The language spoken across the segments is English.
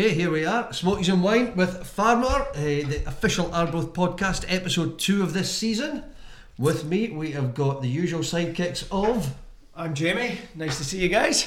Okay, here we are, Smokies and Wine with Farmer, uh, the official Arbroath podcast, episode two of this season. With me, we have got the usual sidekicks of. I'm Jamie. Nice to see you guys.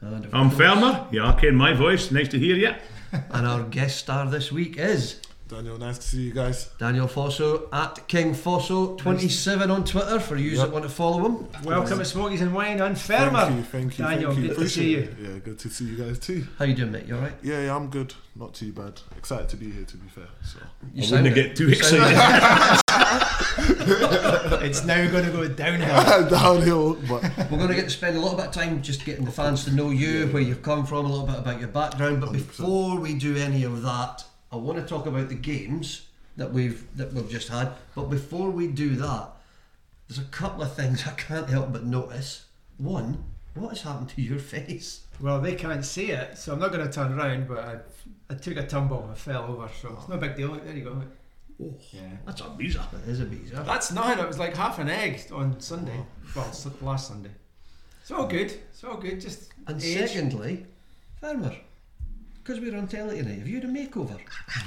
And of I'm course- Farmer. Yeah, I can my voice. Nice to hear you. And our guest star this week is Daniel, nice to see you guys. Daniel Fosu at King Fosso27 on Twitter for you that want to follow him. Welcome to Smokies and Wine and Farmer. Thank you, thank you, Daniel, thank you. good to see Appreciate it. Yeah, good to see you guys too. How you doing, mate? You alright? Yeah, yeah, I'm good. Not too bad. Excited to be here, to be fair. So You I wouldn't it. get too excited. It's now going to go downhill. downhill, but We're going to get to spend a little bit of time just getting the fans to know you, where you've come from, a little bit about your background. But 100%. before we do any of that, I want to talk about the games that we've that we've just had. But before we do that, there's a couple of things I can't help but notice. One, what has happened to your face? Well, they can't see it, so I'm not going to turn around, but I, I took a tumble. I fell over, so it's no big deal. There you go. Oh, Yeah. That's a visa. that is a bizarre. That's nothing. It was like half an egg on Sunday. Oh. Well, last Sunday. It's all good. It's all good. Just And age. secondly, Farmer, because we're on telly tonight, have you had a makeover?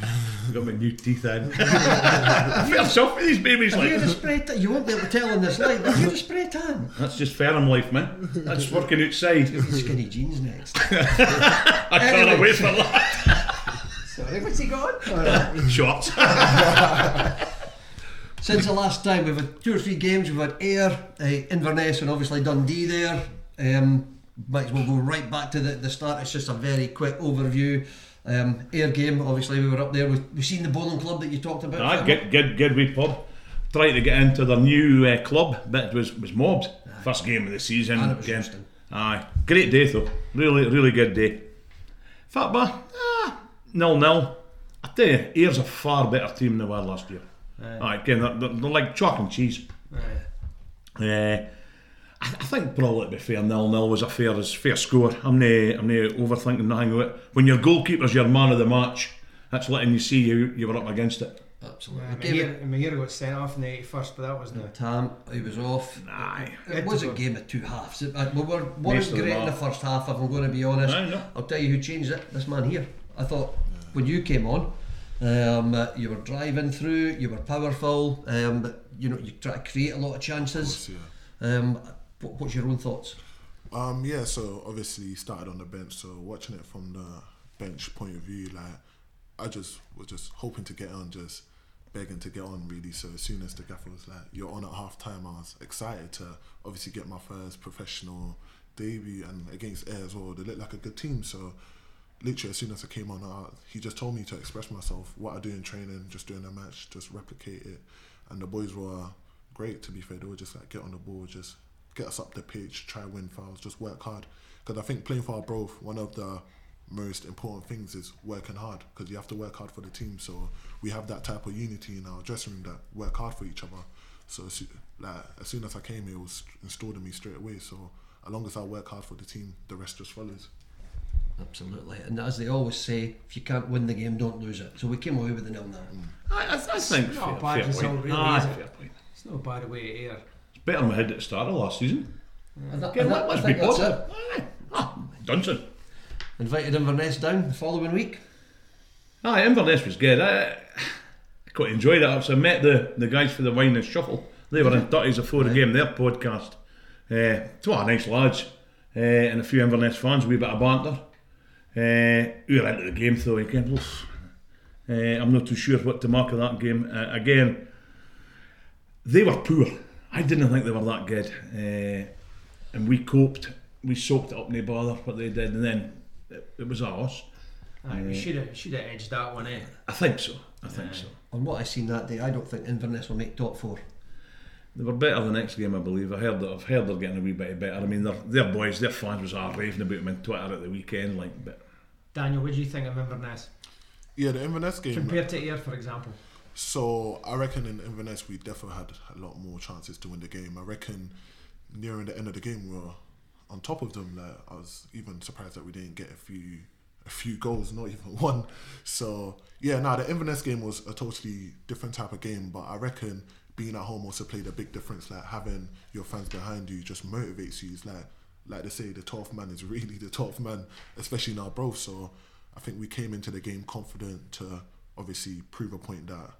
I Got my new teeth in. I feel soft for these babies. Have you had a spray tan? You won't be able to tell on this live, but have you had a spray tan? that's just Farm life, man. That's working outside. Skinny jeans next. I can't Anyway. wait for that. Sorry, what's he got? Shorts. Since the last time, we've had two or three games. We've had Ayr, uh, Inverness, and obviously Dundee there. Um, might as well go right back to the, the start. It's just a very quick overview. Um, Ayr game, obviously, we were up there. We've, we've seen the bowling club that you talked about. Ah, good, good, good wee pub. Trying to get into their new uh, club, but it was was mobbed. First game of the season. And it was. Aye, great day though. Really, really good day. Fatba, ah, nil nil. I tell you, Ayr's a far better team than they were last year. Aye, again, they're, they're, like chalk and cheese. Uh, I, I think probably to be fair, nil nil was a fair as fair score. I'm not, I'm not overthinking nothing of it. When your goalkeeper's your man of the match, that's letting you see you you were up against it. Absolutely. Yeah, Gave it- Mahir, Mahir got sent off in the 81st, but that wasn't it. Tam, he was off. Aye. It was a game of two halves. It, uh, we were, weren't Most of them great in the first half, if I'm going to be honest. Aye, no. I'll tell you who changed it. This man here. I thought when you came on, um, uh, you were driving through, you were powerful, um, but you know you try to create a lot of chances. yeah. Um, what, what's your own thoughts? Um, yeah, so obviously started on the bench. So watching it from the bench point of view, like I just was just hoping to get on, just begging to get on really. So as soon as the gaffer was like, "You're on at half time," I was excited to obviously get my first professional debut and against Ayr as well. They looked like a good team, so. Literally, as soon as I came on, uh, he just told me to express myself, what I do in training, just doing a match, just replicate it. And the boys were great, to be fair. They were just like, get on the ball, just get us up the pitch, try win fouls, just work hard. Because I think playing for Arbroath, one of the most important things is working hard because you have to work hard for the team. So we have that type of unity in our dressing room that work hard for each other. So as like as soon as I came here, it was installed in me straight away. So as long as I work hard for the team, the rest just follows. Absolutely. And as they always say, if you can't win the game, don't lose it. So we came away with the nil nil. Mm. I, I, I think not a bad fair result, point. really, Aye, is it? fair point. It's no bad away at Ayr. It's better than we had at the start of last season. And that- Again, that- let, I us be think that's positive. it. Aye. Ah, Dunson. Invited Inverness down the following week. Aye, Inverness was good. I, I quite enjoyed it. So I met the, the guys for the Wine and Shuffle. They were in 30s before the game, their podcast. Uh, two are nice lads. Uh, and a few Inverness fans, a wee bit of banter. Uh, we were into the game though again. Oof. Uh, I'm not too sure what to mark of that game. Uh, again, they were poor. I didn't think they were that good. Uh, and we coped. We soaked it up, no bother what they did. And then it, it was ours. Aye, we should have should have edged that one, eh? I think so. I think so. On what I seen that day, I don't think Inverness will make top four. They were better the next game, I believe. I heard that I've heard they're getting a wee bit better. I mean, their their boys, their fans was all raving about them on Twitter at the weekend, like. But Daniel, what do you think of Inverness Yeah, the Inverness game. compared to Ayr, for example? So I reckon in Inverness we definitely had a lot more chances to win the game. I reckon nearing the end of the game we were on top of them. Like I was even surprised that we didn't get a few a few goals, not even one. So yeah, now the Inverness game was a totally different type of game, but I reckon being at home also played a big difference. Like having your fans behind you just motivates you. It's like like they say, the twelfth man is really the twelfth man, especially now, bro. So I think we came into the game confident to obviously prove a point that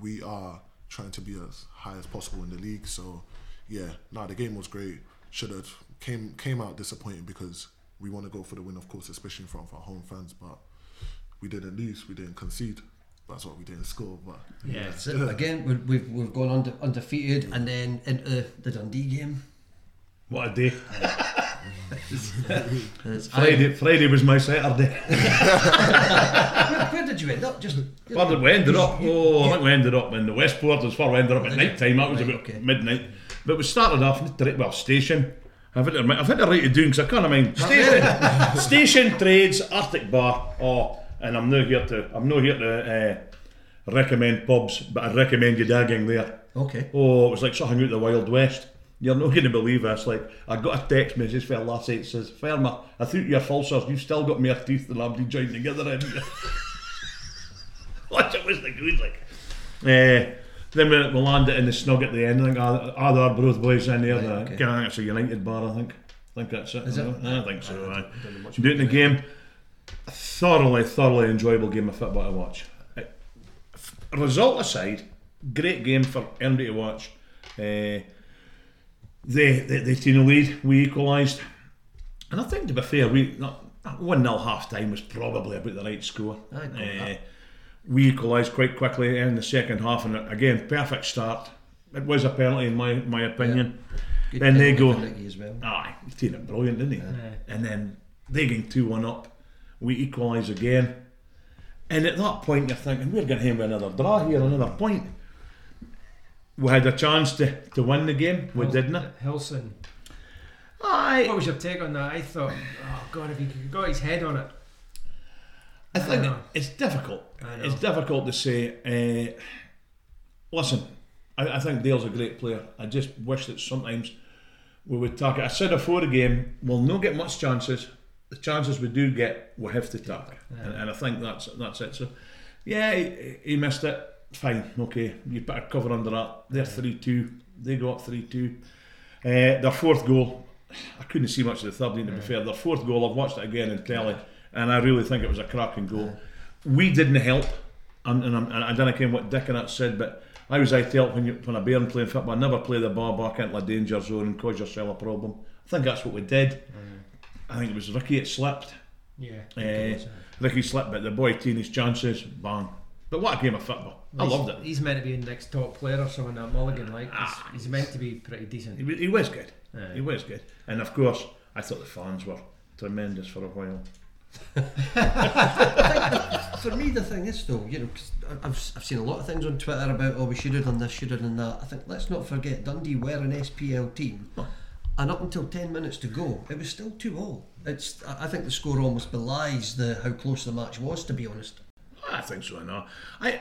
we are trying to be as high as possible in the league. So yeah, nah, the game was great. Should have came came out disappointed because we want to go for the win, of course, especially in front of our home fans. But we didn't lose, we didn't concede. That's what we didn't score. But Yeah. That's it. Again, we- we've we've gone unde- undefeated, and then into the Dundee game. What a day. Friday, Friday was my Saturday. Where, where did you end up? Just Where did we ended up? Oh, I think we ended up in the Westport as far as we ended up at night time. That was Right, about okay. midnight. But we started off in the well station. I've had, to, I've had to write it down because I can't mind. Station, station trades, Arctic Bar. Oh, and I'm not here to. I'm not here to uh, recommend pubs, but I recommend you dagging there. okay. Oh, it was like something out the Wild West. You're not going to believe this. Like, I got a text message from last night. It says, Farmer, I think you're falsers. You've still got more teeth than Aberdeen joined together, you? What it was the good, like. Uh, then we, we landed in the snug at the end. I think Adar, both boys in there. Right, the, okay. I think it's a United bar, I think. I think that's it. Is it? I think so. aye. Don't know much Doing the game, a thoroughly, thoroughly enjoyable game of football to watch. F- Result aside, great game for anybody to watch. Uh, they, they, they team the lead, we equalised. And I think to be fair, we not, 1 0 half time was probably about the right score. Uh, we equalised quite quickly in the second half, and again, perfect start. It was a penalty, in my, my opinion. Good Then they go- as well. Aye, he did it brilliant, didn't he? And then they gain 2 1 up. We equalise again. And at that point, you're thinking, we're going to have another draw here, another point. We had a chance to, to win the game, we didn't. Hilson. What was your take on that? I thought, oh god, if he could got his head on it. I think know. it's difficult. I know. It's difficult to say. Uh, listen, I, I think Dale's a great player. I just wish that sometimes we would take it. I said before the game, we'll not get much chances. The chances we do get, we have to take, and, and I think that's that's it. So, yeah, he, he missed it. Fine, okay. You better cover under that. They're three two. They go up three two. Uh, their fourth goal, I couldn't see much of the third. To be fair, their fourth goal, I've watched it again in telly, and I really think it was a cracking goal. We didn't help, and, and, I'm- and I don't know what Dick and that said, but I was out to help when, you, when a bear and playing football. I Never play the ball back into a danger zone and cause yourself a problem. I think that's what we did. I think it was Ricky it slipped. Yeah. Uh, Ricky slipped, but the boy his chances, bang. But what a game of football! I loved it. He's meant to be the next top player or something at Mulligan. Like he's, Ah, he's meant to be pretty decent. wa- he was good. Aye. He was good, and of course, I thought the fans were tremendous for a while. For me, the thing is though, you know, 'cause I- I've, I've seen a lot of things on Twitter about oh we should have done this, should have done that. I think let's not forget Dundee were an SPL team, and up until ten minutes to go, it was still two all. It's I I think the score almost belies the how close the match was. To be honest, I think so. No, I.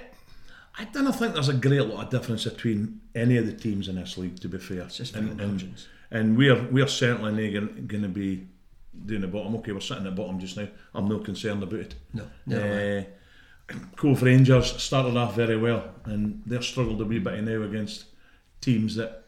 I don't think there's a great lot of difference between any of the teams in this league. To be fair, it's just and, and, and, and we're we're certainly not going to be doing the bottom. Okay, we're sitting at the bottom just now. I'm not concerned about it. no, never. Uh, Cove Rangers started off very well, and they've struggled a wee bit now against teams that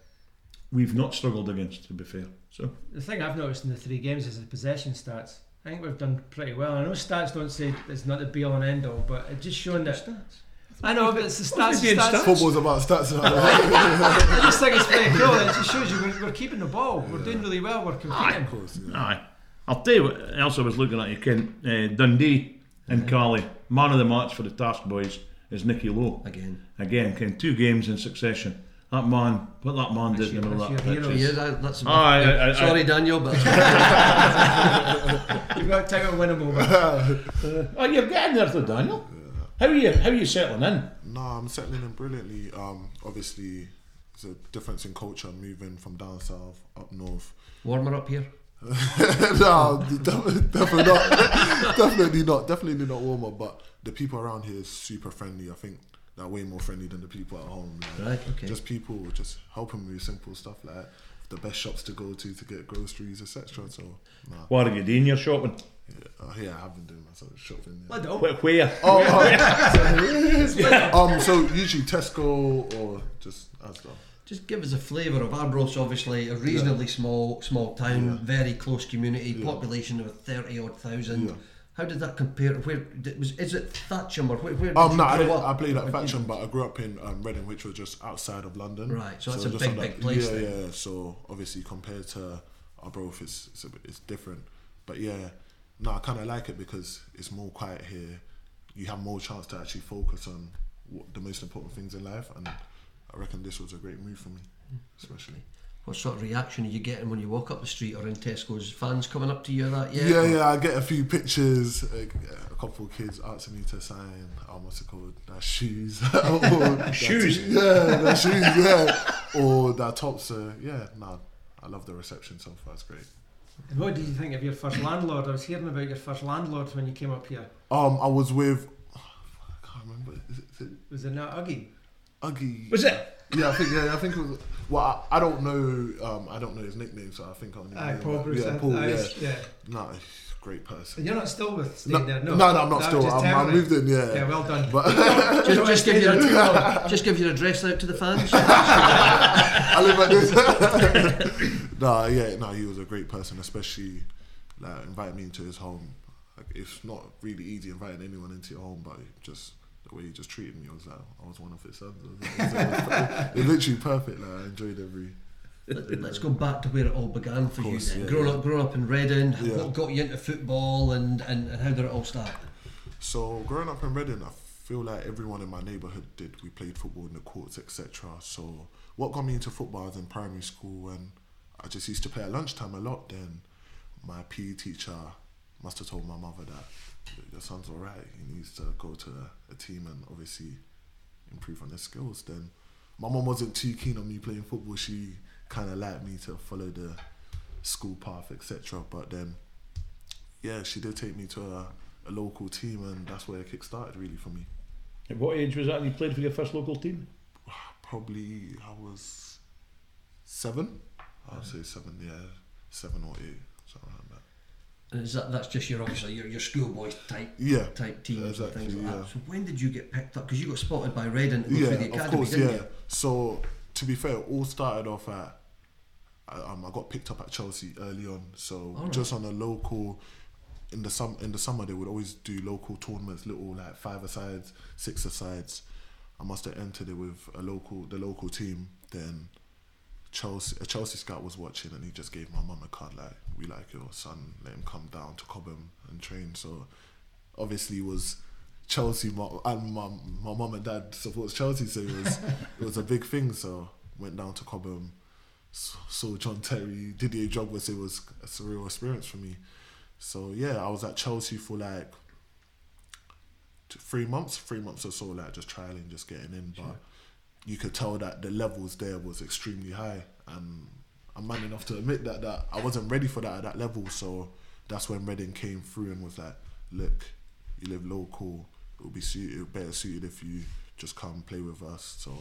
we've not struggled against. To be fair, so The thing I've noticed in the three games is the possession stats. I think we've done pretty well. I know stats don't say it's not the be all and end all, but it just showing that. Stats. I know, but it's the stats. it being stats. stats? Football's about stats now. I just think it's pretty cool. It just shows you we're, we're keeping the ball. We're doing really well. We're competing. of course, yeah. aye. I'll tell you what else I was looking at. You can uh, Dundee and Carly. Man of the match for the Task Boys is Nicky Low. Again, Again, can two games in succession. That man, what that man did in your- all that's that your pitch. hero. is- yeah, that, that's. Aye, I- I- sorry, Daniel, but You've got time to win them over. Oh, you're getting there, though, Daniel. How are you? How are you settling in? No, I'm settling in brilliantly. Um, obviously, there's a difference in culture moving from down south up north. warmer up here. no, definitely not. definitely not. Definitely not warmer. But the people around here is super friendly. I think they're way more friendly than the people at home. Like, Right, okay. Just people just helping me with simple stuff like the best shops to go to to get groceries, etc. So, nah. What are you doing? You're shopping? Yeah, uh, yeah, I have been doing myself shopping. I Yeah. don't. Where? where? Oh, um, so usually Tesco or just Asda. Just give us a flavour of Arbroath's obviously a reasonably small small town, Yeah. very close community, Yeah. population of thirty odd thousand. How did that compare? Where was is it Thatcham or where? where Um, no, I, didn't. I played at Thatcham, but I grew up in um, Reading, which was just outside of London. Right, so that's a big, big place Yeah, then. yeah. So obviously compared to Arbroath, it's it's, a bit, it's different. But yeah, no, I kind of like it because it's more quiet here. You have more chance to actually focus on what, the most important things in life, and I reckon this was a great move for me, especially. What sort of reaction are you getting when you walk up the street or in Tesco's? Fans coming up to you that yeah? Yeah, yeah, I get a few pictures. uh, A couple of kids asking me to sign. Um, what's it called? Their shoes. Or their Shoes? t- yeah, their shoes. Yeah, or their tops. So yeah, no, I love the reception so far. It's great. And what did you think of your first landlord? I was hearing about your first landlord when you came up here. Um, I was with. I can't remember. Is it, is it Was it not Uggy? Uggy? Was it? Yeah, I think. Yeah, I think it was. Well, I, I don't know. Um, I don't know his nickname, so I think I only. Aye, knew Paul him. Bruce. Yeah, Paul. I Yeah, was- yeah. no, a great person. And you're not still with No, there? no, no, I'm not That still. was just I'm, I moved in. Yeah, Yeah, well done. but. just, just give your Stay there too long. just give your address out to the fans. I live like this. nah, yeah, no, he was a great person, especially like inviting me into his home. Like, it's not really easy inviting anyone into your home, but just the way he just treated me, I was like, I was one of his sons. It it it literally perfect. Like, I enjoyed every. Let- Let's go back to where it all began for you then. yeah, growing yeah. up, growing up in Reading, Yeah. what got you into football, and, and, and how did it all start? So growing up in Reading, I feel like everyone in my neighbourhood did. We played football in the courts, etc. So what got me into football was in primary school, and I just used to play at lunchtime a lot. Then my PE teacher must have told my mother that your son's all right. He needs to go to a, team and obviously improve on his skills. Then my mom wasn't too keen on me playing football. She kind of liked me to follow the school path, etc. But then yeah, she did take me to a, a local team, and that's where it kick started really for me. At what age was that when you played for your first local team? Probably I was seven. I'd say seven, yeah, seven or eight, something like that. And is that that's just your obviously your, your schoolboy type Yeah, type teams and things like yeah. that. So when did you get picked up? Because you got spotted by Reading to go yeah, through the of academy, course, didn't yeah. you? So to be fair, it all started off at. I- Um, I got picked up at Chelsea early on, so Alright. just on a local. In the sum in the summer, they would always do local tournaments, little like five sides, six sides. I must have entered it with a local, the local team. Then Chelsea, a Chelsea scout was watching, and he just gave my mum a card like, "We like your son. Let him come down to Cobham and train." So obviously it was Chelsea, my, and my my mum and dad supports Chelsea, so it was it was a big thing. So went down to Cobham, saw John Terry, Didier Drogba. So it was a surreal experience for me. So yeah, I was at Chelsea for like three months, three months or so, like just trialing, just getting in. But you could tell that the levels there was extremely high, and I'm man enough to admit that that I wasn't ready for that at that level. So that's when Reading came through and was like, "Look, you live local. It will be suited, better suited if you just come play with us." So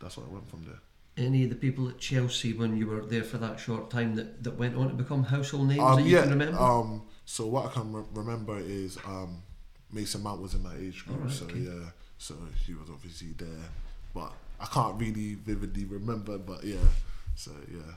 that's what I went from there. Any of the people at Chelsea when you were there for that short time that, that went on to become household names Um, that you yeah. can remember? Um, so what I can re- remember is um, Mason Mount was in my age group. Alright, so okay. yeah, so he was obviously there, but I can't really vividly remember. But yeah, so yeah.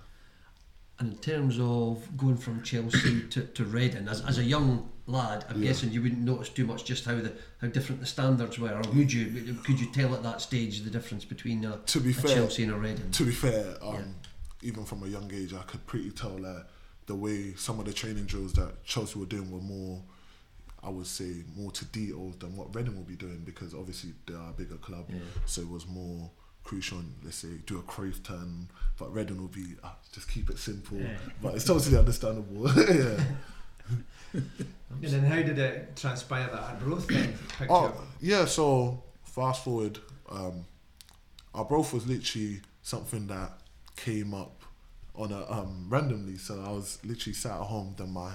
And in terms of going from Chelsea to, to Reading, as, as a young lad, I'm Yeah. guessing you wouldn't notice too much just how the how different the standards were, or would you? Could you tell at that stage the difference between a, To be a fair, Chelsea and a Reading? to be fair, um, even from a young age, I could pretty tell that the way some of the training drills that Chelsea were doing were more, I would say, more to detail than what Reading will be doing because obviously they are a bigger club, Yeah. so it was more crucial. On, let's say do a Cruyff turn, but Reading will be ah, just keep it simple. Yeah. But it's totally understandable. yeah. And then how did it transpire that Arbroath then picked Oh up? yeah, so fast forward, um, Arbroath was literally something that came up on a um, randomly. So I was literally sat at home. Then my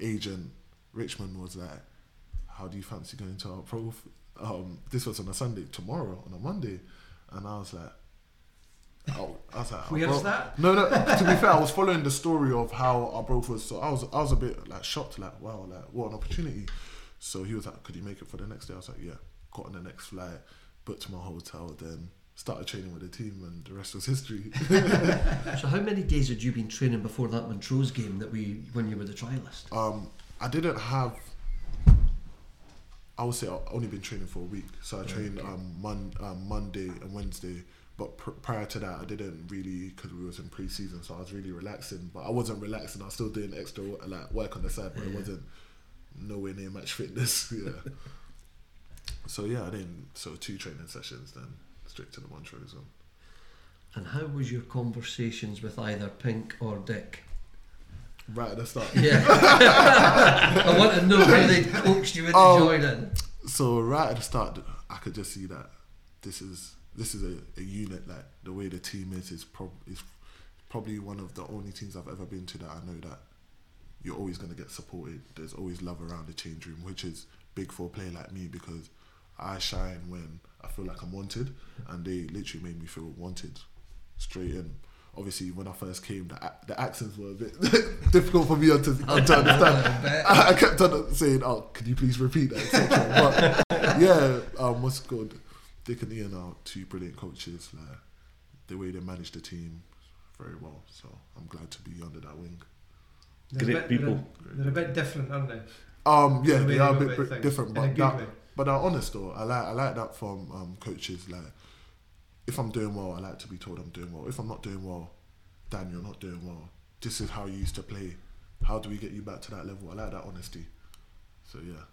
agent Richmond was like, "How do you fancy going to Arbroath?" Um, this was on a Sunday. Tomorrow on a Monday, and I was like. I I was like, Where's bro- that? No, no. To be fair, I was following the story of how Arbroath was. So I was, I was a bit like shocked, like wow, like what an opportunity. So he was like, "Could you make it for the next day?" I was like, "Yeah." Got on the next flight, booked my hotel, then started training with the team, and the rest was history. So how many days had you been training before that Montrose game that we when you were the trialist? um, I didn't have I would say I've only been training for a week. So I trained um, mon- um, Monday and Wednesday. But pr- prior to that, I didn't really because we was in pre-season, so I was really relaxing. But I wasn't relaxing. I was still doing extra like work on the side, but it wasn't nowhere near match fitness. Yeah. so yeah, I didn't. So two training sessions, then straight to the Montrose one. And how was your conversations with either Pink or Dick? Right at the start. Yeah. I want to know how they coaxed you into Oh. joining. So right at the start, I could just see that this is this is a, a unit. Like the way the team is is, prob- is probably one of the only teams I've ever been to that I know that you're always going to get supported. There's always love around the change room, which is big for a player like me because I shine when I feel like I'm wanted, and they literally made me feel wanted straight in. Obviously, when I first came, the, the accents were a bit difficult for me to, to understand. I, I kept on saying, "Oh, could you please repeat that?" But yeah, um, what's good? Dick and Ian are two brilliant coaches. Like the way they manage the team very well. So I'm glad to be under that wing. They're a Great bit- people. They're, they're a bit different, aren't they? Um, yeah, The way they are a go bit about br- things, different, but that, way. but they're honest though. I like I like that from um, coaches. Like, if I'm doing well, I like to be told I'm doing well. If I'm not doing well, Dan, you're not doing well. This is how you used to play. How do we get you back to that level? I like that honesty. So yeah.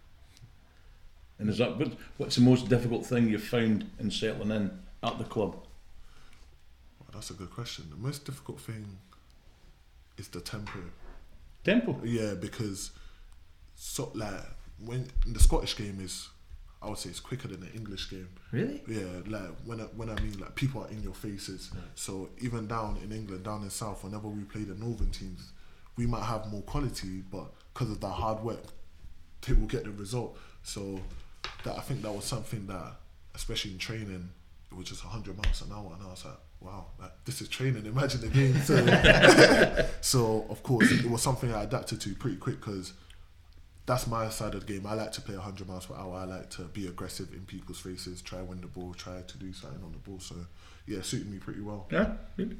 And is that what, what's the most difficult thing you've found in settling in at the club? Well, that's a good question. The most difficult thing is the tempo. Tempo. Yeah, because so like when the Scottish game is, I would say it's quicker than the English game. Really? Yeah, like when I, when I mean like people are in your faces. So even down in England, down in South, whenever we play the northern teams, we might have more quality, but because of that hard work, they will get the result. So that I think that was something that, especially in training, it was just hundred miles an hour, and I was like, wow, like, this is training. Imagine the game. So, so of course, it was something I adapted to pretty quick because that's my side of the game. I like to play 100 miles per hour. I like to be aggressive in people's faces, try win the ball, try to do something on the ball. So, yeah, it suited me pretty well. Yeah. Good.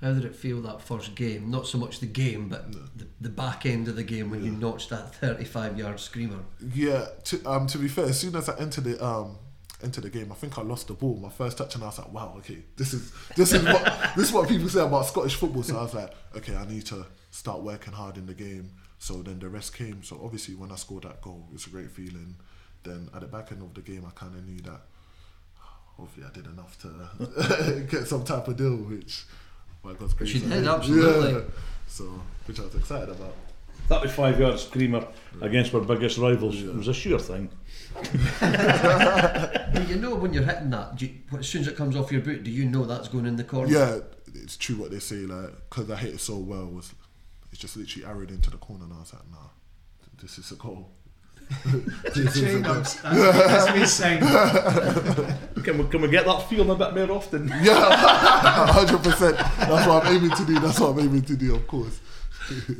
How did it feel that first game? Not so much the game, but the, the back end of the game when you notched that 35 yard screamer. Yeah, to, um, to be fair, as soon as I entered the um, entered the game, I think I lost the ball. My first touch, and I was like, "Wow, okay, this is this is what this is what people say about Scottish football." So I was like, "Okay, I need to start working hard in the game." So then the rest came. So obviously, when I scored that goal, it was a great feeling. Then at the back end of the game, I kind of knew that hopefully I did enough to get some type of deal, which by God's grace, you did, absolutely. Yeah. So which I was excited about. 35 yard screamer against our biggest rivals Yeah. it was a sure thing. You know when you're hitting that, do you, as soon as it comes off your boot, do you know that's going in the corner? Yeah, it's true what they say. Like, because I hit it so well, was it's just literally arrowed into the corner, and I was like, nah, this is a goal. this is a goal. That's that's me saying. Can we, can we get that feeling a bit more often? Yeah, hundred percent. That's what I'm aiming to do. That's what I'm aiming to do, of course.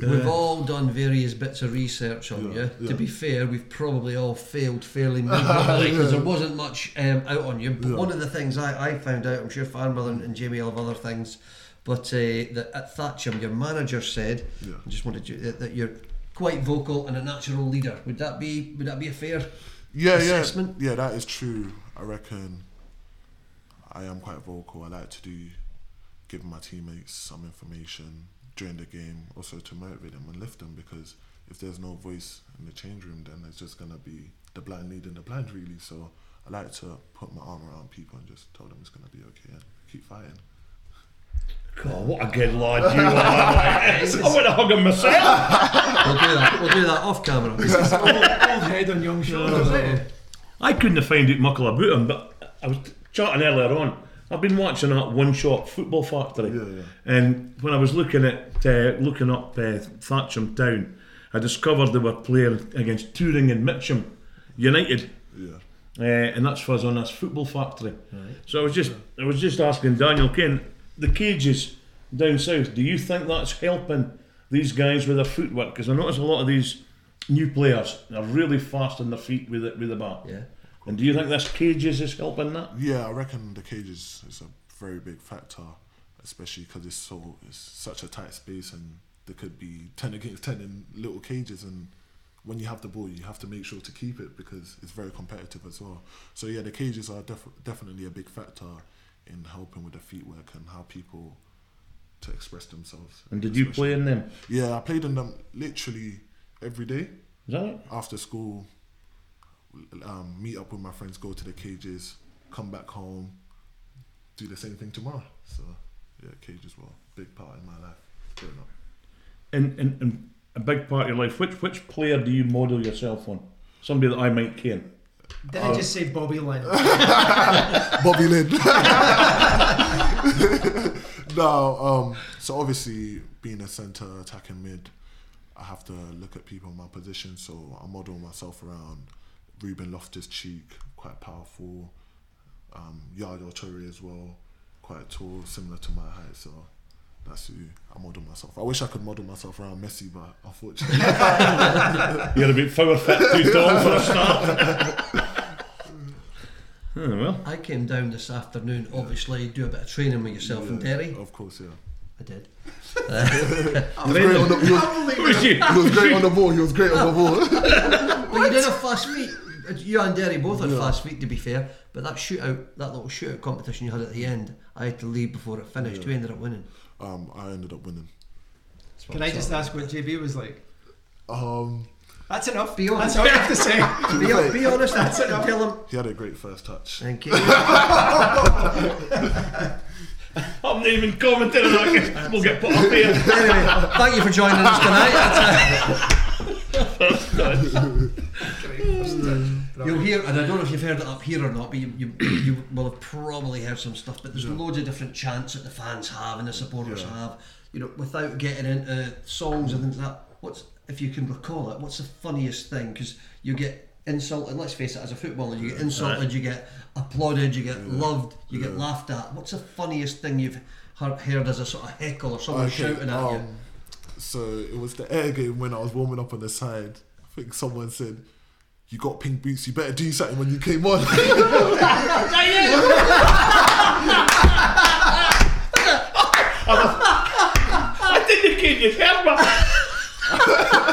We've all done various bits of research on Yeah, you. yeah. To be fair, we've probably all failed fairly miserably because there wasn't much um, out on you. But Yeah. one of the things I, I found out, I'm sure Farnwell and, and Jamie will have other things, but uh, that at Thatcham, your manager said, Yeah. I just wanted you that, that you're quite vocal and a natural leader. Would that be would that be a fair? Yeah, Assessment? yeah, yeah. That is true. I reckon I am quite vocal. I like to do give my teammates some information during the game, also to motivate them and lift them. Because if there's no voice in the change room, then it's just gonna be the blind leading the blind, really. So I like to put my arm around people and just tell them it's gonna be okay and keep fighting. God, what a good lad you are. I want to hug him myself. We'll do that. We'll do that off camera. old, old head on young shoulders. eh? I couldn't have found out muckle about him, but I was chatting earlier on. I've been watching that one shot Football Factory, Yeah, yeah. and when I was looking at uh, looking up uh, Thatcham Town, I discovered they were playing against Tooting and Mitcham United, Yeah. uh, and that's for us on this Football Factory. So I was just I was just asking Daniel Kane, the cages down south. Do you think that's helping these guys with their footwork? Because I notice a lot of these new players are really fast on their feet with it with the bat. Yeah. And do you think this cages is helping that? Yeah, I reckon the cages is a very big factor, especially because it's so it's such a tight space and there could be ten against ten in little cages and when you have the ball, you have to make sure to keep it because it's very competitive as well. So yeah, the cages are def- definitely a big factor in helping with the feet work and how people to express themselves. And did you especially- play in them? Yeah, I played in them literally every day Is that it? after school. Um, meet up with my friends, go to the cages, come back home, do the same thing tomorrow. So yeah, cages were a big part in my life growing up. In, in, in a big part of your life, which which player do you model yourself on? Somebody that I might ken. Did I just say Bobby Linn? Bobby Linn. no, um, so obviously being a centre attacking mid, I have to look at people in my position. So I model myself around Ruben Loftus Cheek, quite powerful. Um, Yaya Toure as well, quite tall, similar to my height. So that's who I model myself. I wish I could model myself around Messi, but unfortunately, You're a bit foul fit too tall for a start. Oh, well, I came down this afternoon, obviously, do a bit of training with yourself in Yeah, Derry. Of course, yeah. I did. He was great on the, he was, who is you? he was great on the ball. He was great on the ball. Well, you did a fast feet. You and Derry both had fast feet, to be fair. But that shootout, that little shootout competition you had at the end, I had to leave before it finished. We ended up winning. um, I ended up winning. Can I just saying. ask what JB was like? Um, That's enough. Be honest. That's all you have to say. Be, be honest and tell him. he had a great first touch. Thank you. I'm not even commenting on that. We'll get put up here. anyway, thank you for joining us tonight. That's, uh, You'll hear, and I don't know if you've heard it up here or not, but you, you, you will have probably heard some stuff. But there's loads of different chants that the fans have and the supporters Yeah. have. You know, without getting into songs and things like that. What's, if you can recall it, what's the funniest thing? Because you get insulted. Let's face it, as a footballer, you get insulted, you get applauded, you get loved, you get laughed at. What's the funniest thing you've heard, heard as a sort of heckle or someone Okay, shouting at you? um, So it was the Ayr game when I was warming up on the side. I think someone said, "You got pink boots. You better do something when you came on." I didn't get you heard me.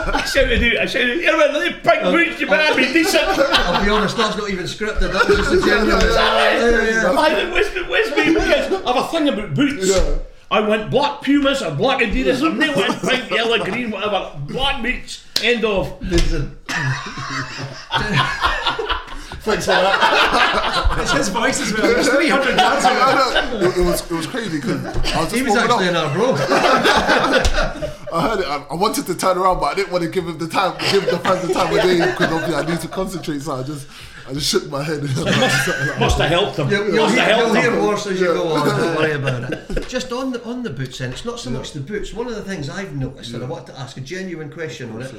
I shouted out, I shouted, here with the pink boots, you better be decent. I'll be honest, that's not even scripted. That was just a genuine. Yeah, yeah. I didn't wish wish me, because I have a thing about boots. Yeah. I went black Pumas or black Adidas, I'm not went pink, yellow, green, whatever. Black boots, end of. Thanks for that. It's his voice as well. There's 300 yards of it. I know. It, it was it was crazy because I was just He was actually up. in Arbroath. I heard it. I, I wanted to turn around, but I didn't want to give him the time, give the fans the time of day because obviously I need to concentrate. So I just I just shook my head. Must have helped them. You'll, you'll Must hear, have you'll helped hear worse as you go on. Don't worry about it. Just on the on the boots, and it's not so much the boots. One of the things I've noticed, and I want to ask a genuine question on it,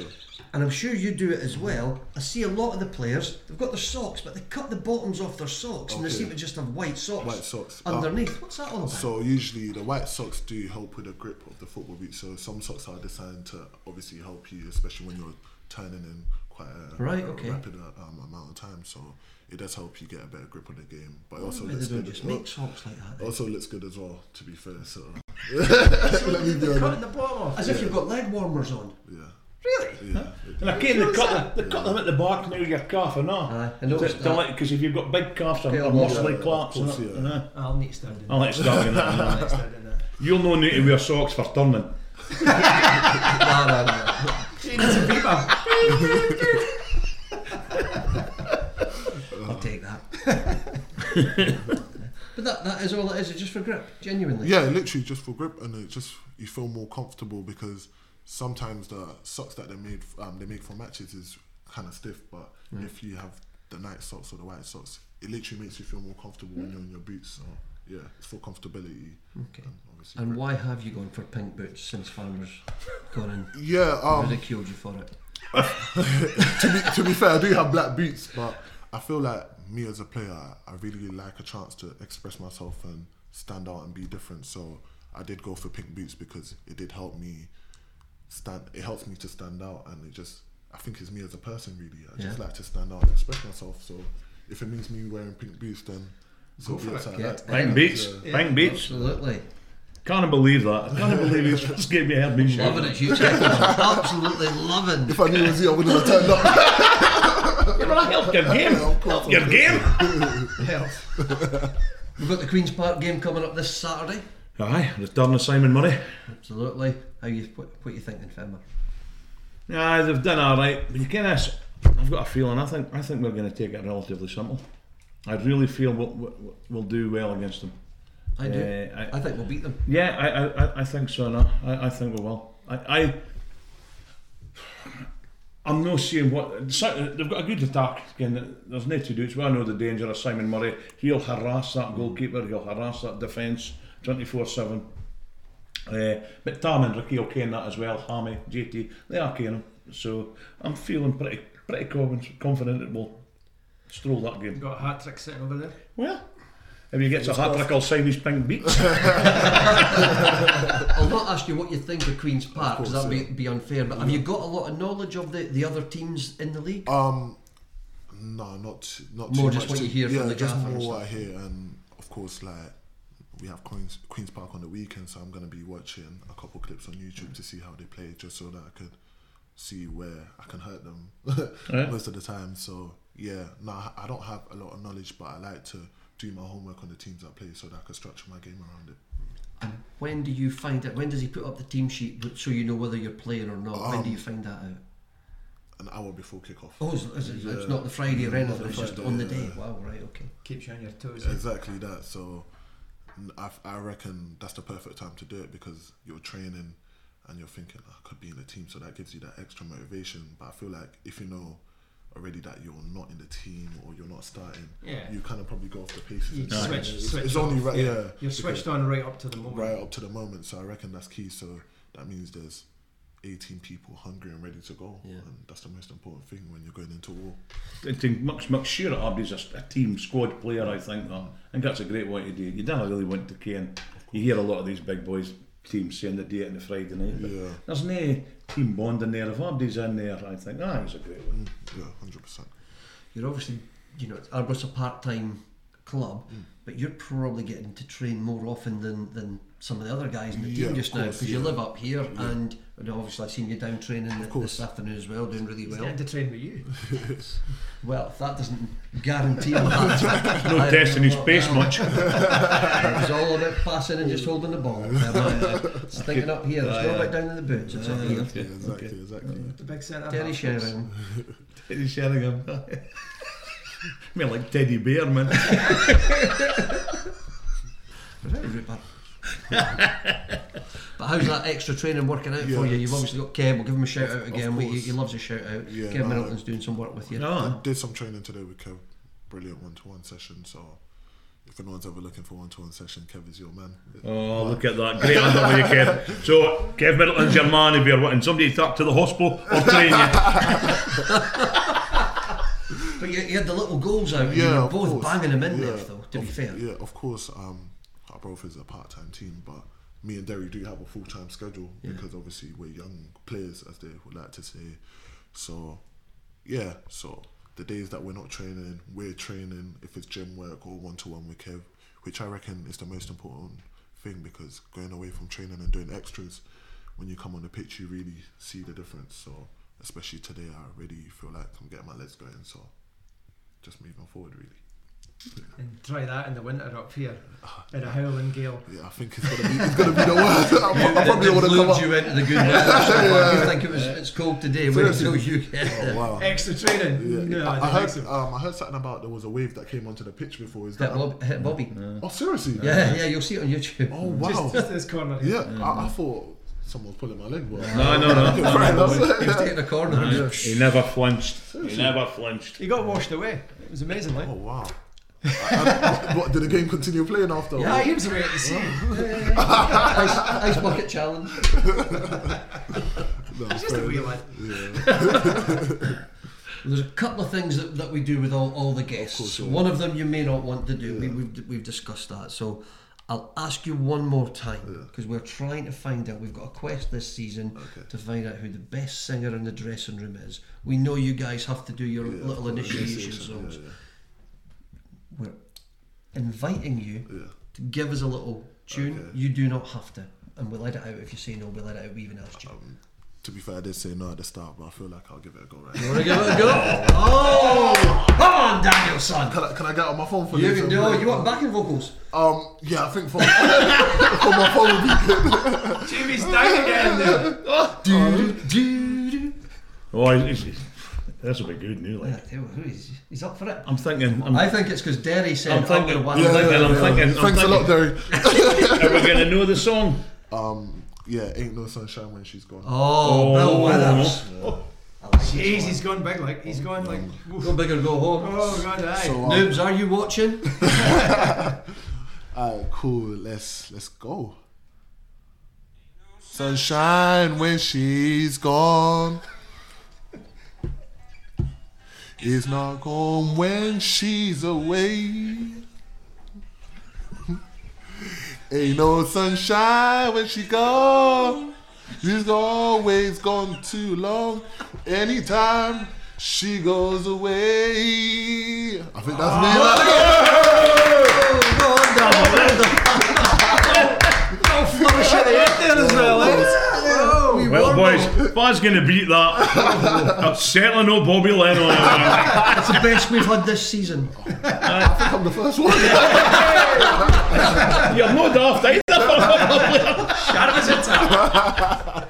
and I'm sure you do it as well. I see a lot of the players. They've got their socks, but they cut the bottoms off their socks, and they Okay. seem to just have white socks. White socks. Uh, underneath. What's that all about? So usually the white socks do help with the grip of the football boot. So some socks are designed to obviously help you, especially when you're turning in quite a, Right, a okay. rapid uh, um, amount of time. So it does help you get a better grip on the game. But it also Maybe looks they don't good just as well. make socks like that. then. Also looks good as well. To be fair, so let me be Cutting the bottom off. As if you've got leg warmers on. Yeah, Really? yeah. And again, they cut, them, they cut them at the back now, your calf and all. Aye, I noticed that. Because if you've got big calves or, Yeah, or well, muscly yeah, claps, and that, and that. I'll need to stand in I'll that. let you start in that. I'll need to stand in that. You'll no need to wear socks for turning. no, no, no. She needs a beeper. I'll take that. but that, that is all it is. It's just for grip, genuinely. Yeah, literally just for grip, and it just you feel more comfortable because sometimes the socks that they made um, they make for matches is kind of stiff, but if you have the night socks or the white socks, it literally makes you feel more comfortable when you're in your boots. So yeah, it's for comfortability. Okay. And obviously, And why have you gone for pink boots since farmers gone and yeah, um, ridiculed you for it? to be to be fair, I do have black boots, but I feel like me as a player, I really like a chance to express myself and stand out and be different. So I did go for pink boots because it did help me stand. It helps me to stand out, and it just I think it's me as a person really. I just Yeah. like to stand out and express myself. So if it means me wearing pink boots, then so Go for be it, I yeah. like- Pink Yeah. beats, Yeah. pink beats. Absolutely. Can't believe that. I can't believe he's just gave me a head me Loving it, Hugh Jackman. Absolutely loving. If I knew it was you, I wouldn't have turned up. Yeah, but I helped your game. of course Help your game. We've got the Queen's Park game coming up this Saturday. Aye, return of Simon Murray. Absolutely. How you what, what you thinking, Fimmer? Yeah, they've done all right, but you kind of, I've got a feeling. I think, I think we're going to take it relatively simple. I really feel we'll, we'll, do well against them. I do. Uh, I- I think we'll beat them. Yeah, I, I, I- I think so. No, I, I think we will. I, I, I'm not seeing what so- they've got a good attack. Again, there's no to do. It's well I know the danger of Simon Murray. He'll harass that goalkeeper. He'll harass that defence twenty four seven. Uh, but Tam and Ricky will ken that as well. Hammy, JT, they are ken So I'm feeling pretty pretty confident, confident that we'll stroll that game. Got a hat trick sitting over there. Well, if he gets a hat trick, I'll sign his pink beats. I'll not ask you what you think of Queen's Park because that would be, be unfair. But have you got a lot of knowledge of the, the other teams in the league? Um, no, not not More too just much what to- you hear from the just gaffer and more what I hear, and of course, like we have Queens Queens Park on the weekend, so I'm gonna be watching a couple clips on YouTube mm. to see how they play, just so that I could see where I can hurt them Yeah. most of the time. So yeah, no, I- I don't have a lot of knowledge, but I like to do my homework on the teams I play so that I can structure my game around it. And when do you find it? When does he put up the team sheet so you know whether you're playing or not? when do you um, find that out? An hour before kickoff. Oh, is, is it, it's not the Friday or mm, Not anything. the It's just on the yeah. day. Wow, right, okay. Keeps you on your toes. Eh? Exactly that. So n- I, I reckon that's the perfect time to do it because you're training and you're thinking "Oh, I could be in the team, so that gives you that extra motivation. But I feel like if you know already that you're not in the team or you're not starting, Yeah. you kind of probably go off the paces. You and switch- it's, it's- switch only right, yeah. yeah. You're switched on right up to the moment. right up to the moment. So I reckon that's key. So that means there's 18 people hungry and ready to go, Yeah. and that's the most important thing when you're going into war. I think make, make sure that Abdi's a, a team squad player, I think that. I think that's a great way to do it. You don't really want to Kane. You hear a lot of these big boys teams saying the day and the Friday night. But Yeah, There's no team bond in there. If Abdi's in there, I think ah, it's a great one. Mm, yeah, hundred percent. You're obviously, you know, Arbroath's a part-time club, Mm. but you're probably getting to train more often than, than some of the other guys in the Yeah, team of just now course, because you live up here and, and obviously I've seen you down training th- course. this afternoon as well, doing really He's well. getting to train with you. Well, if that doesn't guarantee him that, No I testing his pace what- much. It's all about passing and just holding the ball. It's thinking uh, up here. It's not about down in the boots. It's up here. Yeah, exactly, exactly. The big centre. Terry. Sheringham. Teddy Sheringham. I mean, like Teddy Bear, man. Very Rupert. but how's that extra training working out for you? You've obviously got Kev. We'll give him a shout out again. We, he, he loves a shout out. Yeah, Kev no, Middleton's doing some work with you. No. I did some training today with Kev. Brilliant one to one session. So if anyone's ever looking for one to one session, Kev is your man. Oh, look at that. Great hand up with you, Kev. So, Kev Middleton's your man if you're wanting somebody to talk to the hospital or train you. But you, you had the little goals out. and you Yeah, were both course. banging them in Yeah, there, though. To be fair. Yeah, of course. Um, Arbroath is a part time team, but me and Derry do have a full time schedule because obviously we're young players, as they would like to say. So, yeah. So the days that we're not training, we're training. If it's gym work or one to one with Kev, which I reckon is the most important thing because going away from training and doing extras, when you come on the pitch, you really see the difference. So, especially today, I really feel like I'm getting my legs going. So, just moving forward, really. And try that in the winter up here in a howling gale. Yeah, I think it's gonna be it's gonna be the worst. I, I probably It want to come lured up. you into the good weather. so far. You think it was it's cold today? Wait Seriously. until you get Oh, wow. Extra training. Yeah, No, I, I, I heard um, I heard something about there was a wave that came onto the pitch before. Is Hit, that? Bob, hit Bobby. Oh, seriously? Yeah, yeah, you'll see it on YouTube. Oh wow. Just, just this corner. here. yeah, I, I thought someone was pulling my leg. But No, no, no. Fair enough. He was taking a corner. and just- He never flinched. He never flinched. He got washed away. It was amazing, like. Oh wow. I- I- what, did the game continue playing after? Yeah, he was away at the sea. ice, ice bucket challenge. No, He's just a fair wee enough. There's a couple of things that, that we do with all, all the guests. course, yeah. One of them you may not want to do. We, we've, we've discussed that. So I'll ask you one more time because we're trying to find out. We've got a quest this season Okay. to find out who the best singer in the dressing room is. We know you guys have to do your Yeah, little initiation initiation, songs. Yeah, We're inviting you yeah, yeah. to give us a little tune, Okay. you do not have to. And we'll let it out if you say no, we'll let it out. We even asked you. To be fair, I did say no at the start, but I feel like I'll give it a go right. You want to give it a go? Oh! Come on, Daniel, son! Can I, can I get on my phone for You this? can do it. You want backing vocals? Um, yeah, I think for, for my phone would be good. Jimmy's down again there. Do, do, do. Oh, he's, he's, this will be good, new. Yeah, Like. tell He's, he's up for it. I'm thinking. I'm, I think it's because Derry said, I'm thinking- I'm Yeah, thinking, it." I'm thinking, I'm Thanks a lot, thinking. Derry. Are we gonna know the song? Um, yeah, ain't no sunshine when she's gone. Oh, Bill Withers. I like Jeez, he's gone big like he's gone like. Go big or go home. Oh god, aye. So, um, Noobs, are you watching? Alright, cool. Let's let's go. Sunshine when she's gone. It's not gone when she's away. Ain't no sunshine when she gone. She's always gone too long. Anytime she goes away. I think that's me. Oh, Dan. Well done. Oh, flourish at the end there as well, eh? We Well, won, boys, though. if I was going to beat that, I'm certainly no Bobby Lennon. That's the best we've had this season. I think I'm the first one. You're no daft either. Sharp as a tap.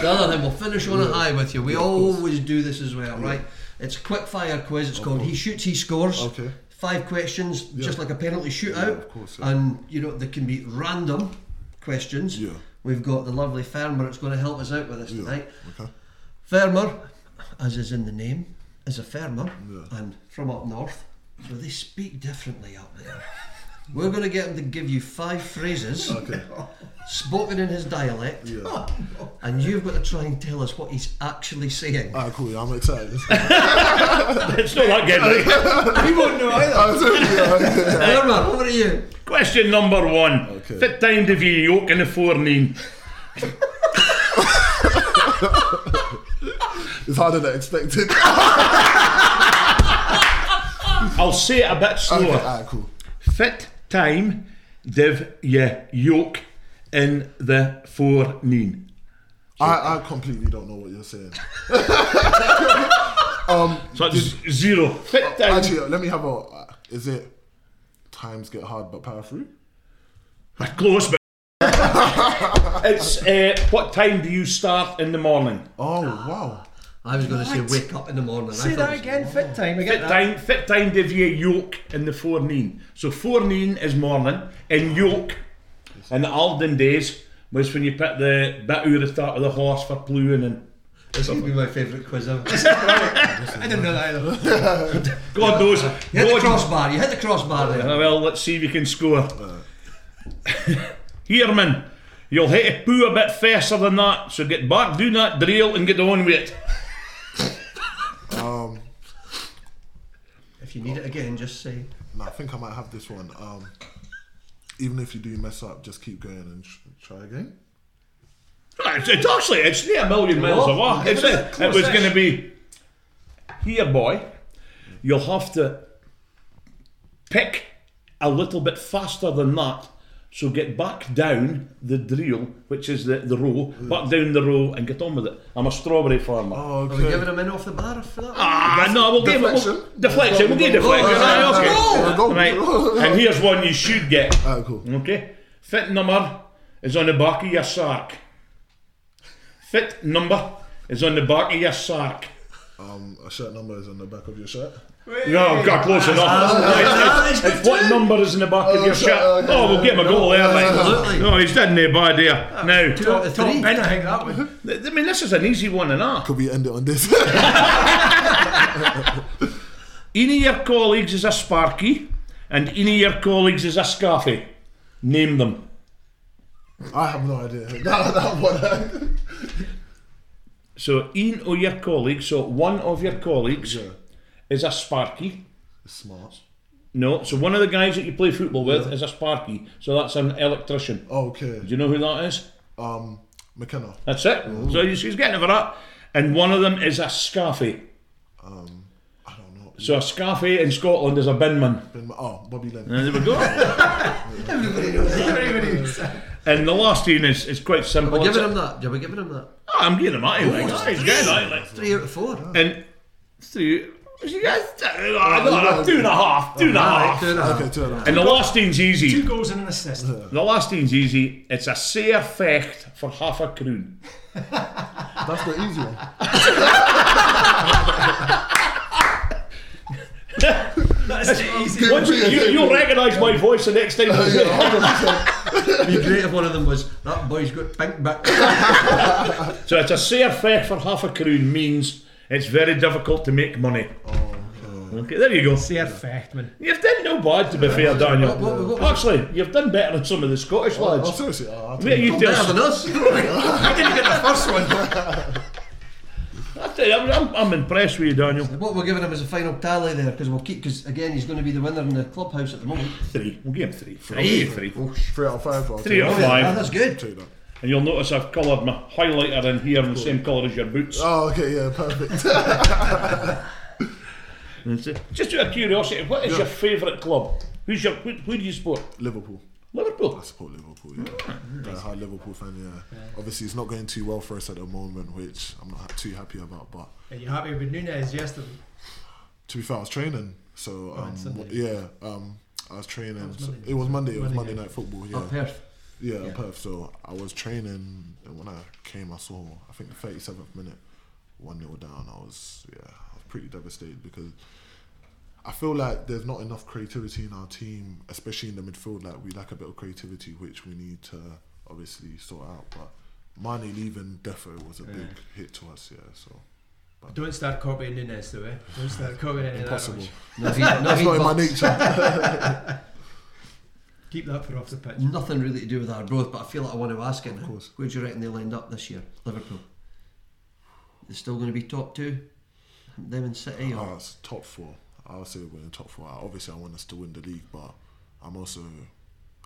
The other thing, we'll finish on a high with you. We always do this as well, right? It's a quick fire quiz. It's called He Shoots, He Scores. Okay. Five questions, just like a penalty shootout. of course, yeah. And, you know, they can be random questions. Yeah. We've got the lovely Fermer that's going to help us out with this tonight. Okay. Fermer, as is in the name, is a farmer Yeah. and from up north. So they speak differently up there. We're going to get him to give you five phrases Okay. spoken in his dialect, Yeah. and you've got to try and tell us what he's actually saying. Alright, cool. Yeah, I'm excited. it's not that good. Right? We won't know either. Fermer, over to you. Question number one. Okay. Fit time to be yoke in the forenoon. it's harder than expected. I'll say it a bit okay. slower. Cool. Fit time div ye yoke in the forenoon. I, I completely don't know what you're saying. um, So it's zero. Fit time. Actually, let me have a. Uh, is it times get hard but power through? Close, but it's uh, what time do you start in the morning? Oh wow. I was going to say wake up in the morning. I Say thought that it was- again. Fit time. I get Fit that. time, fit time div ye yoke in the forenoon. So forenoon is morning, and yoke in the olden days was when you put the bit out the start of the horse for ploughing and This would be my favourite quiz ever. I didn't know that either. God knows. You hit the God- crossbar. You hit the crossbar there. Ah, well, let's see if you can score. Here, man, you'll hit a poo a bit faster than that, so get back, do that drill, and get on with it. Um, If you need it again, just say. no, I think I might have this one. Um, even if you do mess up, just keep going and tr- try again. It's, it's actually it's near a million miles Well, away. It's, give it a it, it close was ish. going to be here, boy. You'll have to pick a little bit faster than that. So get back down the drill, which is the, the row, back down the row and get on with it. I'm a strawberry farmer. Oh, Are we giving him in off the bar for that? Ah, no, we'll give it. Deflection? We'll, deflection. We'll give deflection. Go, Aye, okay. go. Go. Right. And here's one you should get. Alright, cool. Okay. Fit number is on the back of your sack. Fit number is on the back of your sack. Um, a shirt number is on the back of your shirt. No, got close enough. ah, It's- it's- it's what number is in the back of Oh, your shirt? okay. Oh, we'll get him a goal there. mate. Absolutely. No, he's done no bad there. Now, Two out of Top three. bin, I think that one. I mean, this is an easy one and that. Could we end it on this? Any of your colleagues is a Sparky, and any of your colleagues is a Scaffy. Name them. I have no idea. That, that one. So, een of your colleagues, so one of your colleagues yeah. is a Sparky. Smart. No, so one of the guys that you play football with is a Sparky. So that's an electrician. Okay. Do you know who that is? Um, McKenna. That's it. So he's he's getting it for that. And one of them is a Scaffy. Um, I don't know. So a Scaffy in Scotland is a binman. Been my- oh, Bobby Linn. And there we go. Everybody knows. Everybody knows that. And the last team is, is quite simple. We're It's giving him that. Yeah, we're giving him that. Oh, I'm giving him that. Like, oh, he's getting that. Like. Three out of four. And three. You guys, oh, oh no, two and a half, two and a Alright, half. two and a half. Okay, two and a half. And the last team's easy. Two goals and an assist. Uh-huh. The last team's easy. It's a sair fecht for half a croon. That's the easy one. That's easy. Once you, you, you'll recognise my voice the next time. I say it. It'd be great if one of them was that boy's got pink back. So it's a sair fecht for half a croon means it's very difficult to make money. Oh, okay, there you go. Sehr Fechtman. You've done no bad to be fair, Daniel. What- what- what was- Actually, you've done better than some of the Scottish Oh, lads. Oh, seriously? Oh, I'll Wait, you Better than us. I didn't get the first one. I tell you, I'm, I'm, I'm impressed with you, Daniel. What we're giving him as a final tally there, because we'll keep, because again, he's going to be the winner in the clubhouse at the moment. Three. We'll give him three. I'll give you three. Three out of five. I'll Three out of five. Ah, that's good. Take that. And you'll notice I've coloured my highlighter in here in the same colour as your boots. Oh, okay, yeah, perfect. Just out of curiosity, what is Yeah. your favourite club? Who's your who, who do you support? Liverpool. Liverpool. I support Liverpool, yeah. yeah. Hard Liverpool fan, yeah. Obviously, it's not going too well for us at the moment, which I'm not too happy about. But Are you happy with Nunez yesterday? to be fair, I was training, so Oh, um, Sunday. yeah, um, I was training. was so- it was Monday. It was Monday Monday night. football. Yeah, Up Perth. yeah, Yeah. Perth. So I was training, and when I came, I saw I think the 37th minute, one 0 down. I was yeah, I was pretty devastated because I feel like there's not enough creativity in our team, especially in the midfield. Like we lack a bit of creativity, which we need to obviously sort out. But Mane leaving Defo was a big hit to us. Yeah, so Don't start copying Nunez though, eh? Don't start copying any of that impossible. rubbish. No, if he- no, That's not in my nature. Keep that for off the pitch. Nothing really to do with our growth, but I feel like I want to ask it. Of now. course. Where do you reckon they'll end up this year? Liverpool. They're still going to be top two. Them and City. Or? Uh, it's top four. I'll say we're in the top four. Obviously, I want us to win the league, but I'm also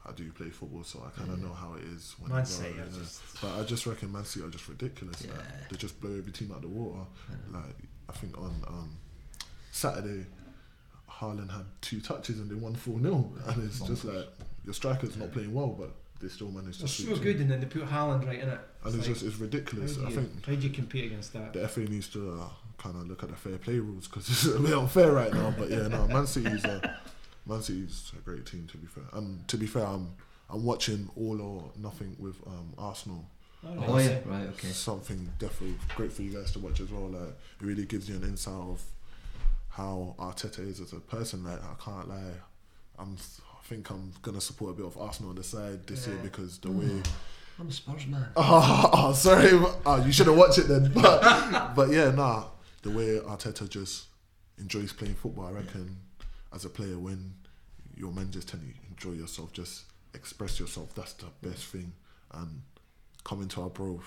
I do play football, so I kind of know how it is. When Man City are yeah. just- But I just reckon Man City are just ridiculous. Like, they just blow every team out of the water. Like I think on um, Saturday, Haaland had two touches and they won four 0 and it's just like your striker's not playing well, but they still managed to. They're so good, and then they put Haaland right in it. and it's like, just it's ridiculous. how, I do think you, how do you compete against that? the FA needs to uh, kind of look at the fair play rules because it's a bit unfair right now. But yeah, no, Man City's a Man City's a great team to be fair. And to be fair, I'm I'm watching all or nothing with um, Arsenal. Alright, Oh, yeah. Right, okay. Something definitely great for you guys to watch as well. Like it really gives you an insight of how Arteta is as a person. Like I can't lie, I'm I think I'm gonna support a bit of Arsenal on the side this year because the way. I'm a Spurs man. Oh, oh, sorry. Oh, you should have watched it then. But, but yeah, nah. The way Arteta just enjoys playing football, I reckon, as a player, when your men just to enjoy yourself, just express yourself, that's the best thing. And coming to our bro,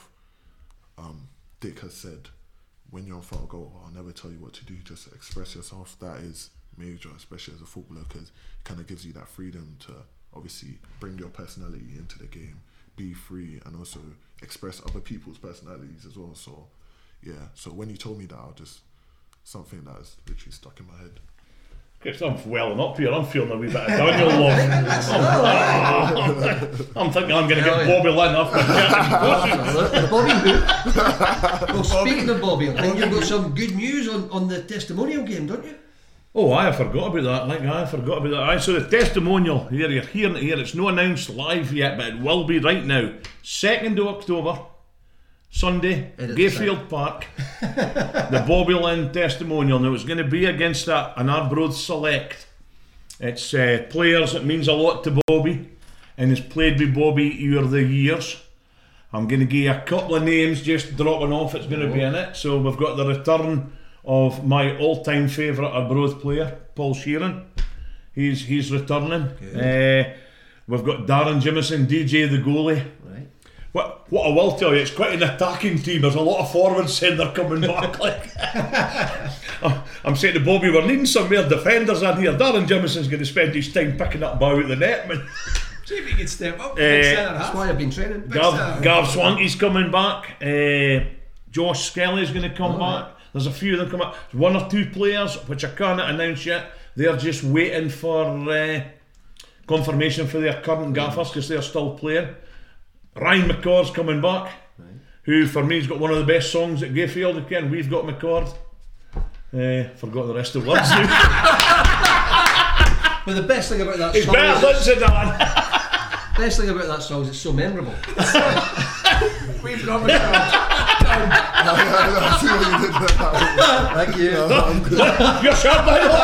um, Dick has said, when you're on front goal, I'll never tell you what to do, just express yourself. That is major, especially as a footballer, because it kind of gives you that freedom to obviously bring your personality into the game, be free, and also express other people's personalities as well. So, yeah. So when you told me that, I just something that is literally stuck in my head. Chris, I'm welling up here. I'm feeling a wee bit of Daniel love. I'm thinking I'm going to get yeah. Bobby Linn after Absolutely. Bobby who? well, speaking of Bobby, I think you've got some good news on, on the testimonial game, don't you? Oh, I forgot about that. Like I forgot about that. I so the testimonial here, you're hearing it here. It's no announced live yet, but it will be right now. Second of October, Sunday, Gayfield Park. the Bobby Linn testimonial. Now it's going to be against a, an Arbroath select. It's uh, players. It means a lot to Bobby, and has played with Bobby over the years. I'm going to give you a couple of names just dropping off. It's going to be in it. So we've got the return of my all-time favourite Arbroath player, Paul Sheerin. He's he's returning. Uh, we've got Darren Jamieson, DJ the goalie. Right. What what I will tell you, it's quite an attacking team. There's a lot of forwards saying they're coming back. Like I'm- I'm saying to Bobby, we're needing some more defenders in here. Darren Jamieson's going to spend his time picking up bow at the net, man. See if he can step up. Big centre That's why I've been training. Gav, Gav Swankie's coming back. Uh, Josh Skelly's going to come back. There's a few of them coming. up. One or two players, which I can't announce yet, they're just waiting for uh, confirmation for their current gaffers because they're still playing. Ryan McCord's coming back, who for me has got one of the best songs at Gayfield again. We've got McCord. Uh, forgot the rest of the words now. But the best thing about that It's song better is than Dan. best thing about that song is it's so memorable. We've got McCord. I see what you did there. Thank you. I'm good. You're shot, Daniel.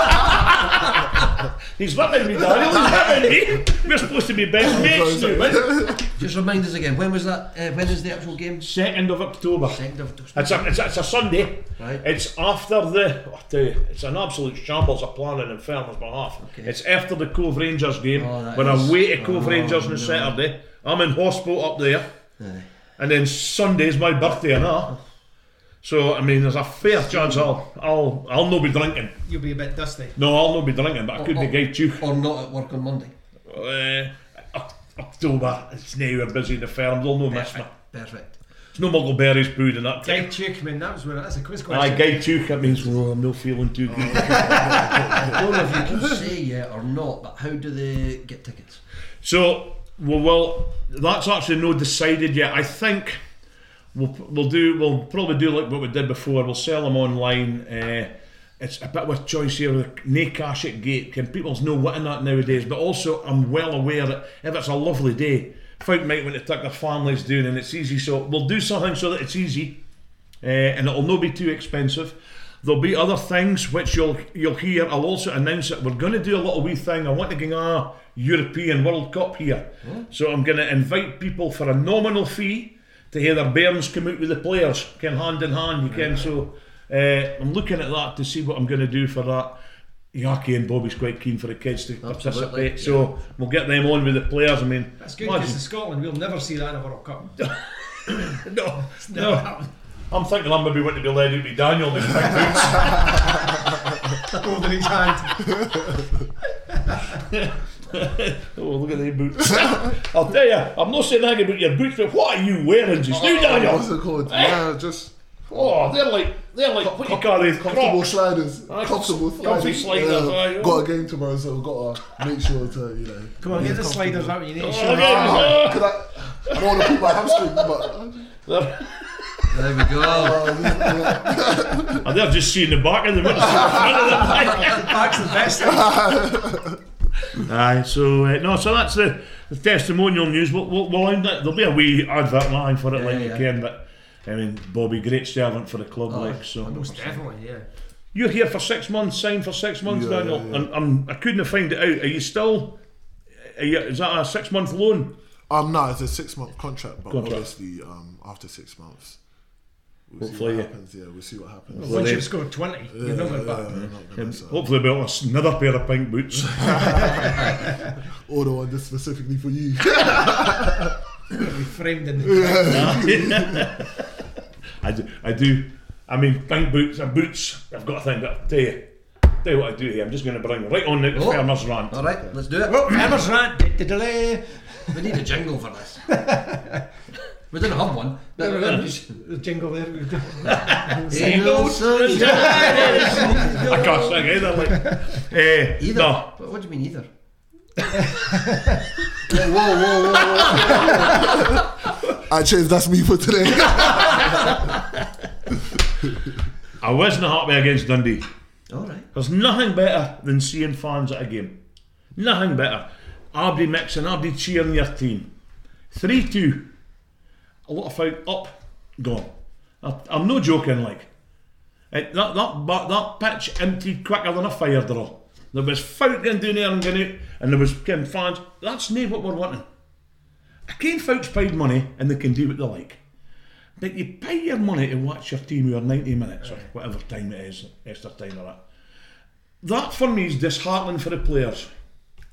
He's whipping me, Daniel. He's whipping me. We're supposed to be best mates now, mate. Just remind us again. When was that? Uh, when is the actual game? Second of October. Second of It's a, it's, a, it's a Sunday. Right. It's after the. I tell you, it's an absolute shambles of planning in fairness behalf. Okay. It's after the Cove Rangers game. Oh, that when is- I away to Cove oh, Rangers on no. Saturday. I'm in hospital up there. Aye. And then Sunday's my birthday and that. So I mean, there's a fair chance I'll I'll I'll not be drinking. You'll be a bit dusty. No, I'll not be drinking, but I could be gay too. Or not at work on Monday. Uh, October. It's now we're busy in the firm. They'll no miss me. Perfect. It's no Muggleberries brewed in that time. Tuke, man, that was where that's a quiz Aye, question. guy too. That means oh, I'm not feeling too good. I don't know if you can say yet or not, but how do they get tickets? So, well, well, that's actually no decided yet. I think we'll we'll do we'll probably do like what we did before. We'll sell them online. Uh, it's a bit of a choice here with no cash at gate. Can people's know what in that nowadays? But also, I'm well aware that if it's a lovely day, folk might want to take their families down, and it's easy. So we'll do something so that it's easy, uh, and it'll not be too expensive. There'll be other things which you'll you'll hear. I'll also announce it. We're going to do a little wee thing. I want to get a European World Cup here, so I'm going to invite people for a nominal fee to hear their bairns come out with the players, can hand in hand. You can so. Uh, I'm looking at that to see what I'm going to do for that. Yaki and Bobby's quite keen for the kids to Absolutely, participate, so we'll get them on with the players. I mean, That's good because in Scotland we'll never see that in a World Cup. no, Never no. happened. I'm thinking I'm maybe wanting to be led out by Daniel in big boots. Holding his hand. Oh, look at the boots. I'll tell you, I'm not saying anything about your boots, but what are you wearing just now, Daniel? What's it called? Yeah, just Oh, they're like, they're like, what you call these comfortable Crocs? sliders. Aye, comfortable comfy sliders. sliders, Yeah, aye, got a game tomorrow, so we've got to make sure to, you know. Come on, get the sliders out. You need to Oh, show okay. them. Ah, could I, I don't want to pull my hamstring, but. There we go. Uh, oh, they're just seeing the back of them. wouldn't see the front of. Back's the best. Aye, so uh, no, so that's the, the testimonial news. We'll, we'll, we'll end it. There'll be a wee advert line for it, like Yeah, you yeah. can. But I mean, Bobby, great servant for the club, Oh, like so. Most definitely, yeah. You're here for six months, signed for six months, Yeah, Daniel, yeah, yeah. and um, I couldn't find it out. Are you still? Are you, is that a six month loan? Um, no, it's a six month contract, but Contract. obviously, um, after six months, we'll Hopefully, see what happens. Yeah, we'll see what happens. Well, Once they- you've scored 20, you're not going Yeah, back. yeah, not gonna, so- Hopefully, we'll have another pair of pink boots. Order one just specifically for you. You'll be framed in the I do. I do. I mean, pink boots are boots. I've got to think. I'll tell you. Tell you what I do here. I'm just going to bring right on the Oh. farmer's rant. All right, let's do it. Well, Emma's rant, the delay. We need a jingle for this. We didn't have one. There we go. The jingle there. Ain't sunshine. I can't sing either. Like, eh, Either. No, What, what do you mean either? whoa, whoa, whoa, whoa, whoa. I changed. That's me for today. I wasn't happy against Dundee. All right. There's nothing better than seeing fans at a game. Nothing better. Abdi mixing, Abdi cheering your team. 3 2. A lot of folk up, gone. I, I'm no joking, like. It, that, that, that, that pitch emptied quicker than a fire drill. There was folk going down there and going out, and there was of fans. That's not what we're wanting. I can folks paid money and they can do what they like. But you pay your money to watch your team over 90 minutes or whatever time it is, extra time or that. That for me is disheartening for the players.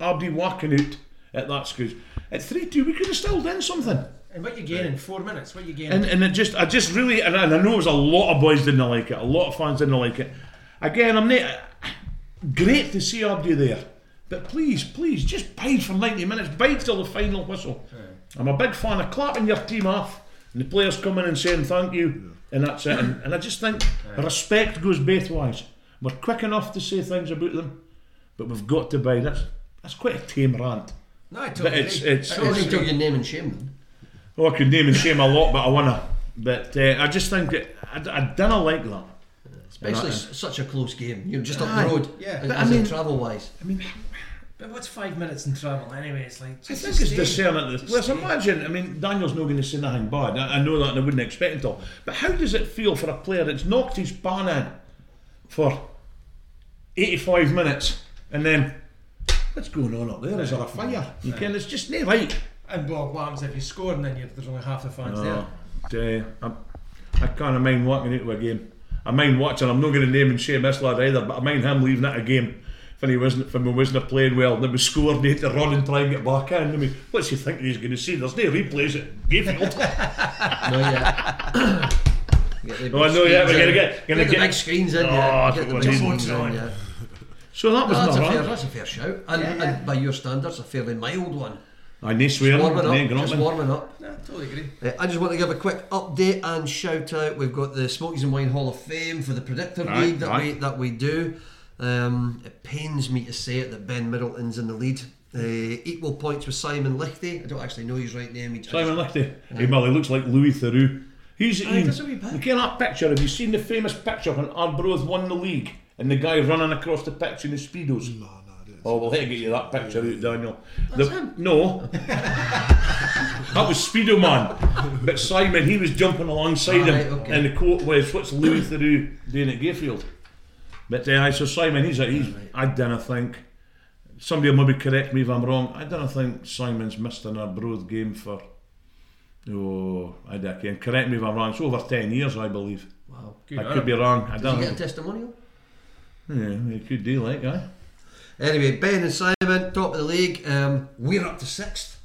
I'll be walking out at that stage. At 3 2, we could have still done something. And what you gain in four minutes? What you gain? And, and it just, I just really, and I, and I know it was a lot of boys didn't like it, a lot of fans didn't like it. Again, I'm not, great to see Abdi there. But please, please, just bide for 90 minutes, bide till the final whistle. I'm a big fan of clapping your team off And the players coming and saying thank you, and that's it. And, and I just think respect goes both ways. We're quick enough to say things about them, but we've got to buy that's that's quite a tame rant. No, I But totally it's agree. it's, I I don't it's think you name and shame them. Oh, I could name and shame a lot, but I wanna. But uh, I just think that I, I don't like that. Especially And I- s- such a close game. You know, just up Aye. the road. Yeah. As, But I as in mean- travel wise. I mean, But what's five minutes in travel anyway? It's like I just think it's stay. discerning. Just Let's stay. imagine. I mean, Daniel's not going to say nothing bad. I, I know that, and I wouldn't expect him to. But how does it feel for a player that's knocked his ban in for 85 minutes, and then what's going on up there? Is there a fire? You can. It's just not right. And well, what happens if you score and then you're, there's only half the fans Oh, there? uh, I'm- I can't mind walking into a game. I mind watching. I'm not going to name and shame this lad either, but I mind him leaving at a game when he wasn't when we wasn't playing well. And it was scored, and he had to run and try and get back in. I mean, what's he thinking he's going to see? There's no replays at Gayfield. No, yeah. Get the Oh, I big know, yeah, we're gonna get- gonna the get- big screens in. Oh, yeah. that's Get the big we screens in. Yeah. so that was No, that's, a fair, that's a fair shout. And, Yeah, yeah. and by your standards, a fairly mild one. I need swearing. Warming Warming up. Just warming up. No, totally agree. Uh, I just want to give a quick update and shout out. We've got the Smokies and Wine Hall of Fame for the Predictor Aye, League that we that we do. Um, it pains me to say it that Ben Middleton's in the lead. Uh, equal points with Simon Lichty. I don't actually know his right name. He just- Simon Lichty. Hey, well, he looks like Louis Theroux. He's Aye, Ian. does a wee bit. Look at that picture. Have you seen the famous picture when Arbroath won the league and the guy running across the pitch in his speedos? No, no, I didn't. Oh, we'll have to get you that picture out, Daniel. That's The- him. No. that was Speedo Man. But Simon, he was jumping alongside Ah, him. right, okay. And the quote was, what's Louis Theroux doing at Gayfield? But uh, aye, so Simon, he's, a, he's I don't think, somebody will maybe correct me if I'm wrong, I don't think Simon's missed an Arbroath game for, oh, I don't care. Correct me if I'm wrong, it's over 10 years, I believe. Wow. Good I on could be wrong. I Did don't you get a testimonial? Yeah, it could do like, aye. Anyway, Ben and Simon, top of the league. Um, we're up to sixth.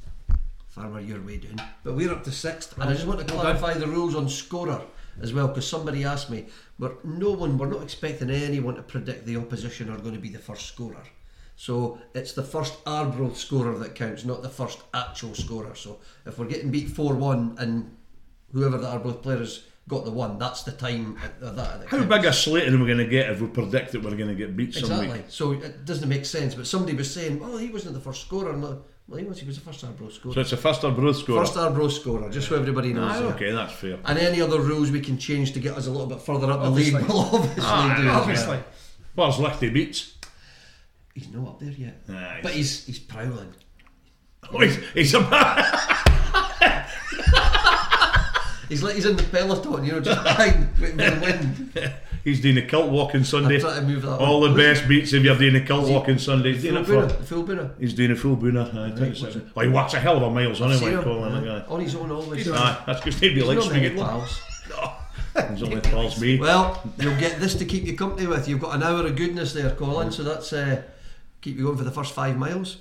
Farmer, you're way down. But we're up to sixth. And I just want to clarify the rules on scorer as well, because somebody asked me. But no one, we're not expecting anyone to predict the opposition are going to be the first scorer. So it's the first Arbroath scorer that counts, not the first actual scorer. So if we're getting beat 4 1 and whoever the Arbroath player has got the one, that's the time at- at that. that How counts. big a slating are we going to get if we predict that we're going to get beat some Exactly. week? So it doesn't make sense. But somebody was saying, "Oh, he wasn't the first scorer." And well, he was. He was the first Arbroath scorer. So it's a first Arbroath score. first Arbroath scorer, just so everybody knows. Ah, okay, that's fair. And any other rules we can change to get us a little bit further up Obviously. the league, we'll obviously Ah, do. Obviously. well. Obviously. Where's Lichty beats? he's not up there yet. Aye. But he's he's prowling. Oh, he's, he's a He's like he's in the peloton, you know, just behind for the wind. He's doing a cult walking I'm Sunday. trying to move that. All the best beats if you're doing a cult walking Sunday. He's doing Full it booner, for. full booner. He's doing a full booner. Right, right, what's well, he walks a hell of a miles Seen anyway, him, Colin. that guy. On his own always. Aye, that's because he'd be like He's not many speaking. pals. He's only pals me. Well, you'll get this to keep you company with. You've got an hour of goodness there, Colin. So that's uh, keep you going for the first five miles.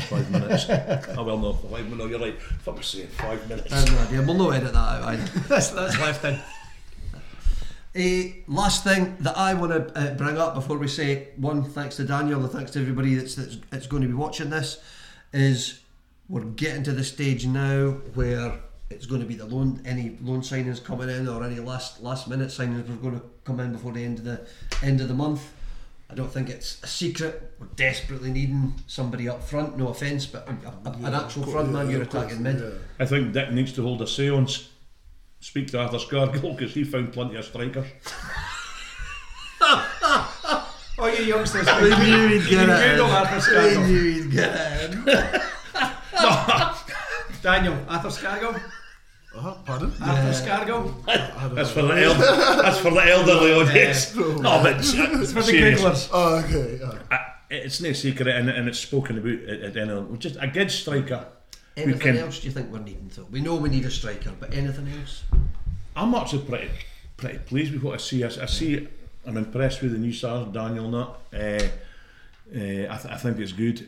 Five minutes. oh, well, no, five minutes. You're right. Fuck me, say five minutes. I have no idea. We'll no edit that out either. That's, that's left in. Uh, last thing that I want to uh, bring up before we say one, thanks to Daniel, and thanks to everybody that's, that's, that's going to be watching this, is we're getting to the stage now where it's going to be the loan, any loan signings coming in or any last last minute signings are going to come in before the end of the end of the month. I don't think it's a secret. We're desperately needing somebody up front. No offence, but a, a, an actual front man you're attacking mid. Yeah. I think Dick needs to hold a seance. Speak to Arthur Scargill because he found plenty of strikers. Oh, you youngsters. I knew he'd get it. Google I knew he'd get it. Daniel, Arthur Scargill. Uh-huh, pardon? Arthur Scargill. That's for the elder, That's for the elderly audience. No, but It's for the serious. Googlers. Oh, okay. yeah. Uh, it's no secret and, and it's spoken about at, at any level. Just a good striker. Anything can- else do you think we're needing? Though we know we need a striker, but anything else? I'm actually pretty pretty pleased with what I see. I, I see. I'm impressed with the new stars, Daniel Nutt. Uh, uh, I, th- I think it's good.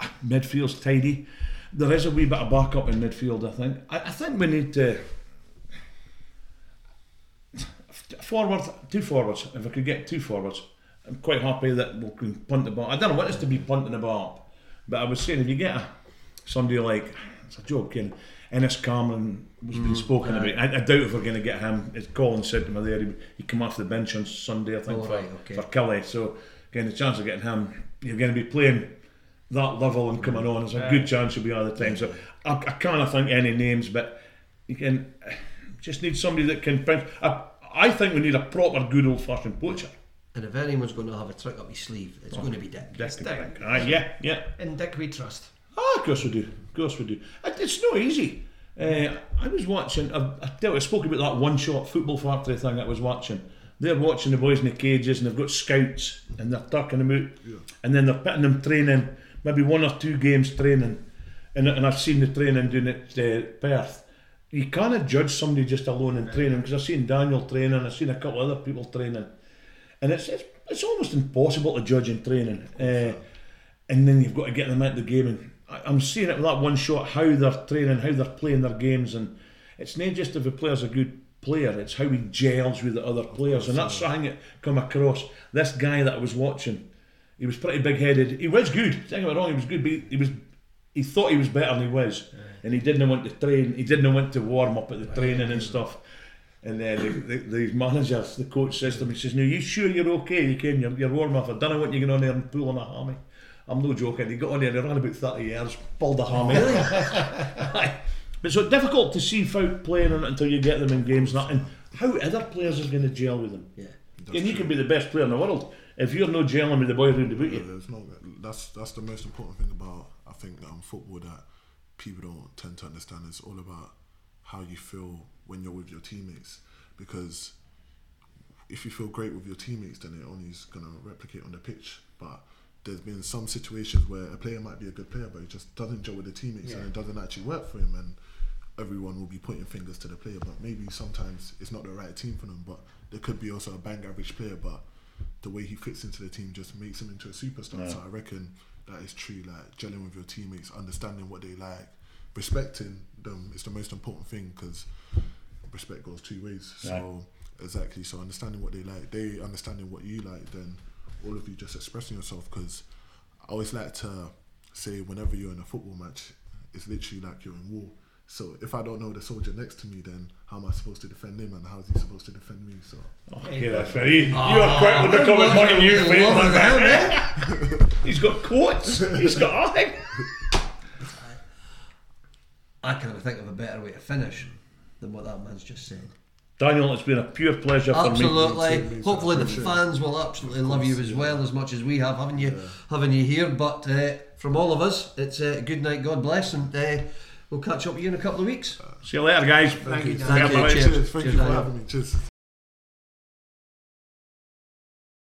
Uh, midfield's tidy. There is a wee bit of backup in midfield. I think. I, I think we need to forward two forwards. If I could get two forwards, I'm quite happy that we can punt the ball. I don't know what it's to be punting the ball up, but I was saying if you get a, somebody like it's a joke, Ken. Innes Cameron was been mm, spoken about. I, I doubt if we're going to get him. As Colin said to me there, he, he come off the bench on Sunday, I think, Oh, for, right, okay. for Kelly. So, again, the chance of getting him, you're going to be playing that level and coming on. There's a good chance you'll be all the time. So, I, I can't think any names, but you can just need somebody that can. print- I, I think we need a proper, good old fashioned poacher. And if anyone's going to have a trick up his sleeve, it's going to be Dick. Dick, Dick. Dick. Aye, yeah, yeah. In Dick we trust. Ah, of course we do. Of course we do. It- It's not easy. Uh, I was watching. I, I, tell you, I spoke about that one-shot football factory thing I was watching. They're watching the boys in the cages, and they've got scouts, and they're tucking them out, and then they're putting them training, maybe one or two games training, and, and I've seen the training doing it uh, Perth. You can't judge somebody just alone in training because I've seen Daniel training, I've seen a couple of other people training, and it's it's, it's almost impossible to judge in training. Uh, and then you've got to get them out the game. And I- I'm seeing it with that one shot how they're training, how they're playing their games, and it's not just if a player's a good player, it's how he gels with the other players, and that's something that come across. This guy that I was watching, he was pretty big headed. He was good. Don't get me wrong, he was good. But he was, he thought he was better than he was, and he didn't want to train. He didn't want to warm up at the training and stuff. And then the, the, the manager, the coach says to him, he says, "No, you sure you're okay? You can, you're, you're warm up. I don't know what you're going on there and pulling a hammy." I'm no joking. He got on there, he ran about 30 yards, pulled a hammy. But so difficult to see without playing on it until you get them in games. And, that, and how other players are going to gel with them. Yeah. and you can be the best player in the world. If you're no gelling with the boys around about Yeah, you. there's no. That's that's the most important thing about I think um, football that people don't tend to understand. It's all about how you feel when you're with your teammates. Because if you feel great with your teammates, then it only is gonna replicate on the pitch. But there's been some situations where a player might be a good player, but he just doesn't gel with the teammates, and it doesn't actually work for him. And everyone will be pointing fingers to the player, but maybe sometimes it's not the right team for them. But there could be also a bang average player, but the way he fits into the team just makes him into a superstar. So I reckon that is true. Like gelling with your teammates, understanding what they like, respecting them is the most important thing because respect goes two ways. So exactly. So understanding what they like, they understanding what you like, then all of you just expressing yourself. Because I always like to say, whenever you're in a football match, it's literally like you're in war. So if I don't know the soldier next to me, then how am I supposed to defend him, and how's he supposed to defend me? So Okay, that's very. you are quick with the comment point you, mate. Man. He's got quotes. He's got everything. I can't think of a better way to finish than what that man's just said. Daniel, it's been a pure pleasure for me. Absolutely. Hopefully the fans will absolutely love you as yeah. well as much as we have having you having you here. But uh, from all of us, it's uh, good night, God bless, and uh, we'll catch up with you in a couple of weeks. See you later, guys. thank you, Thank you. Bye-bye. Cheers. Cheers. Thank Cheers, you for having me. Cheers.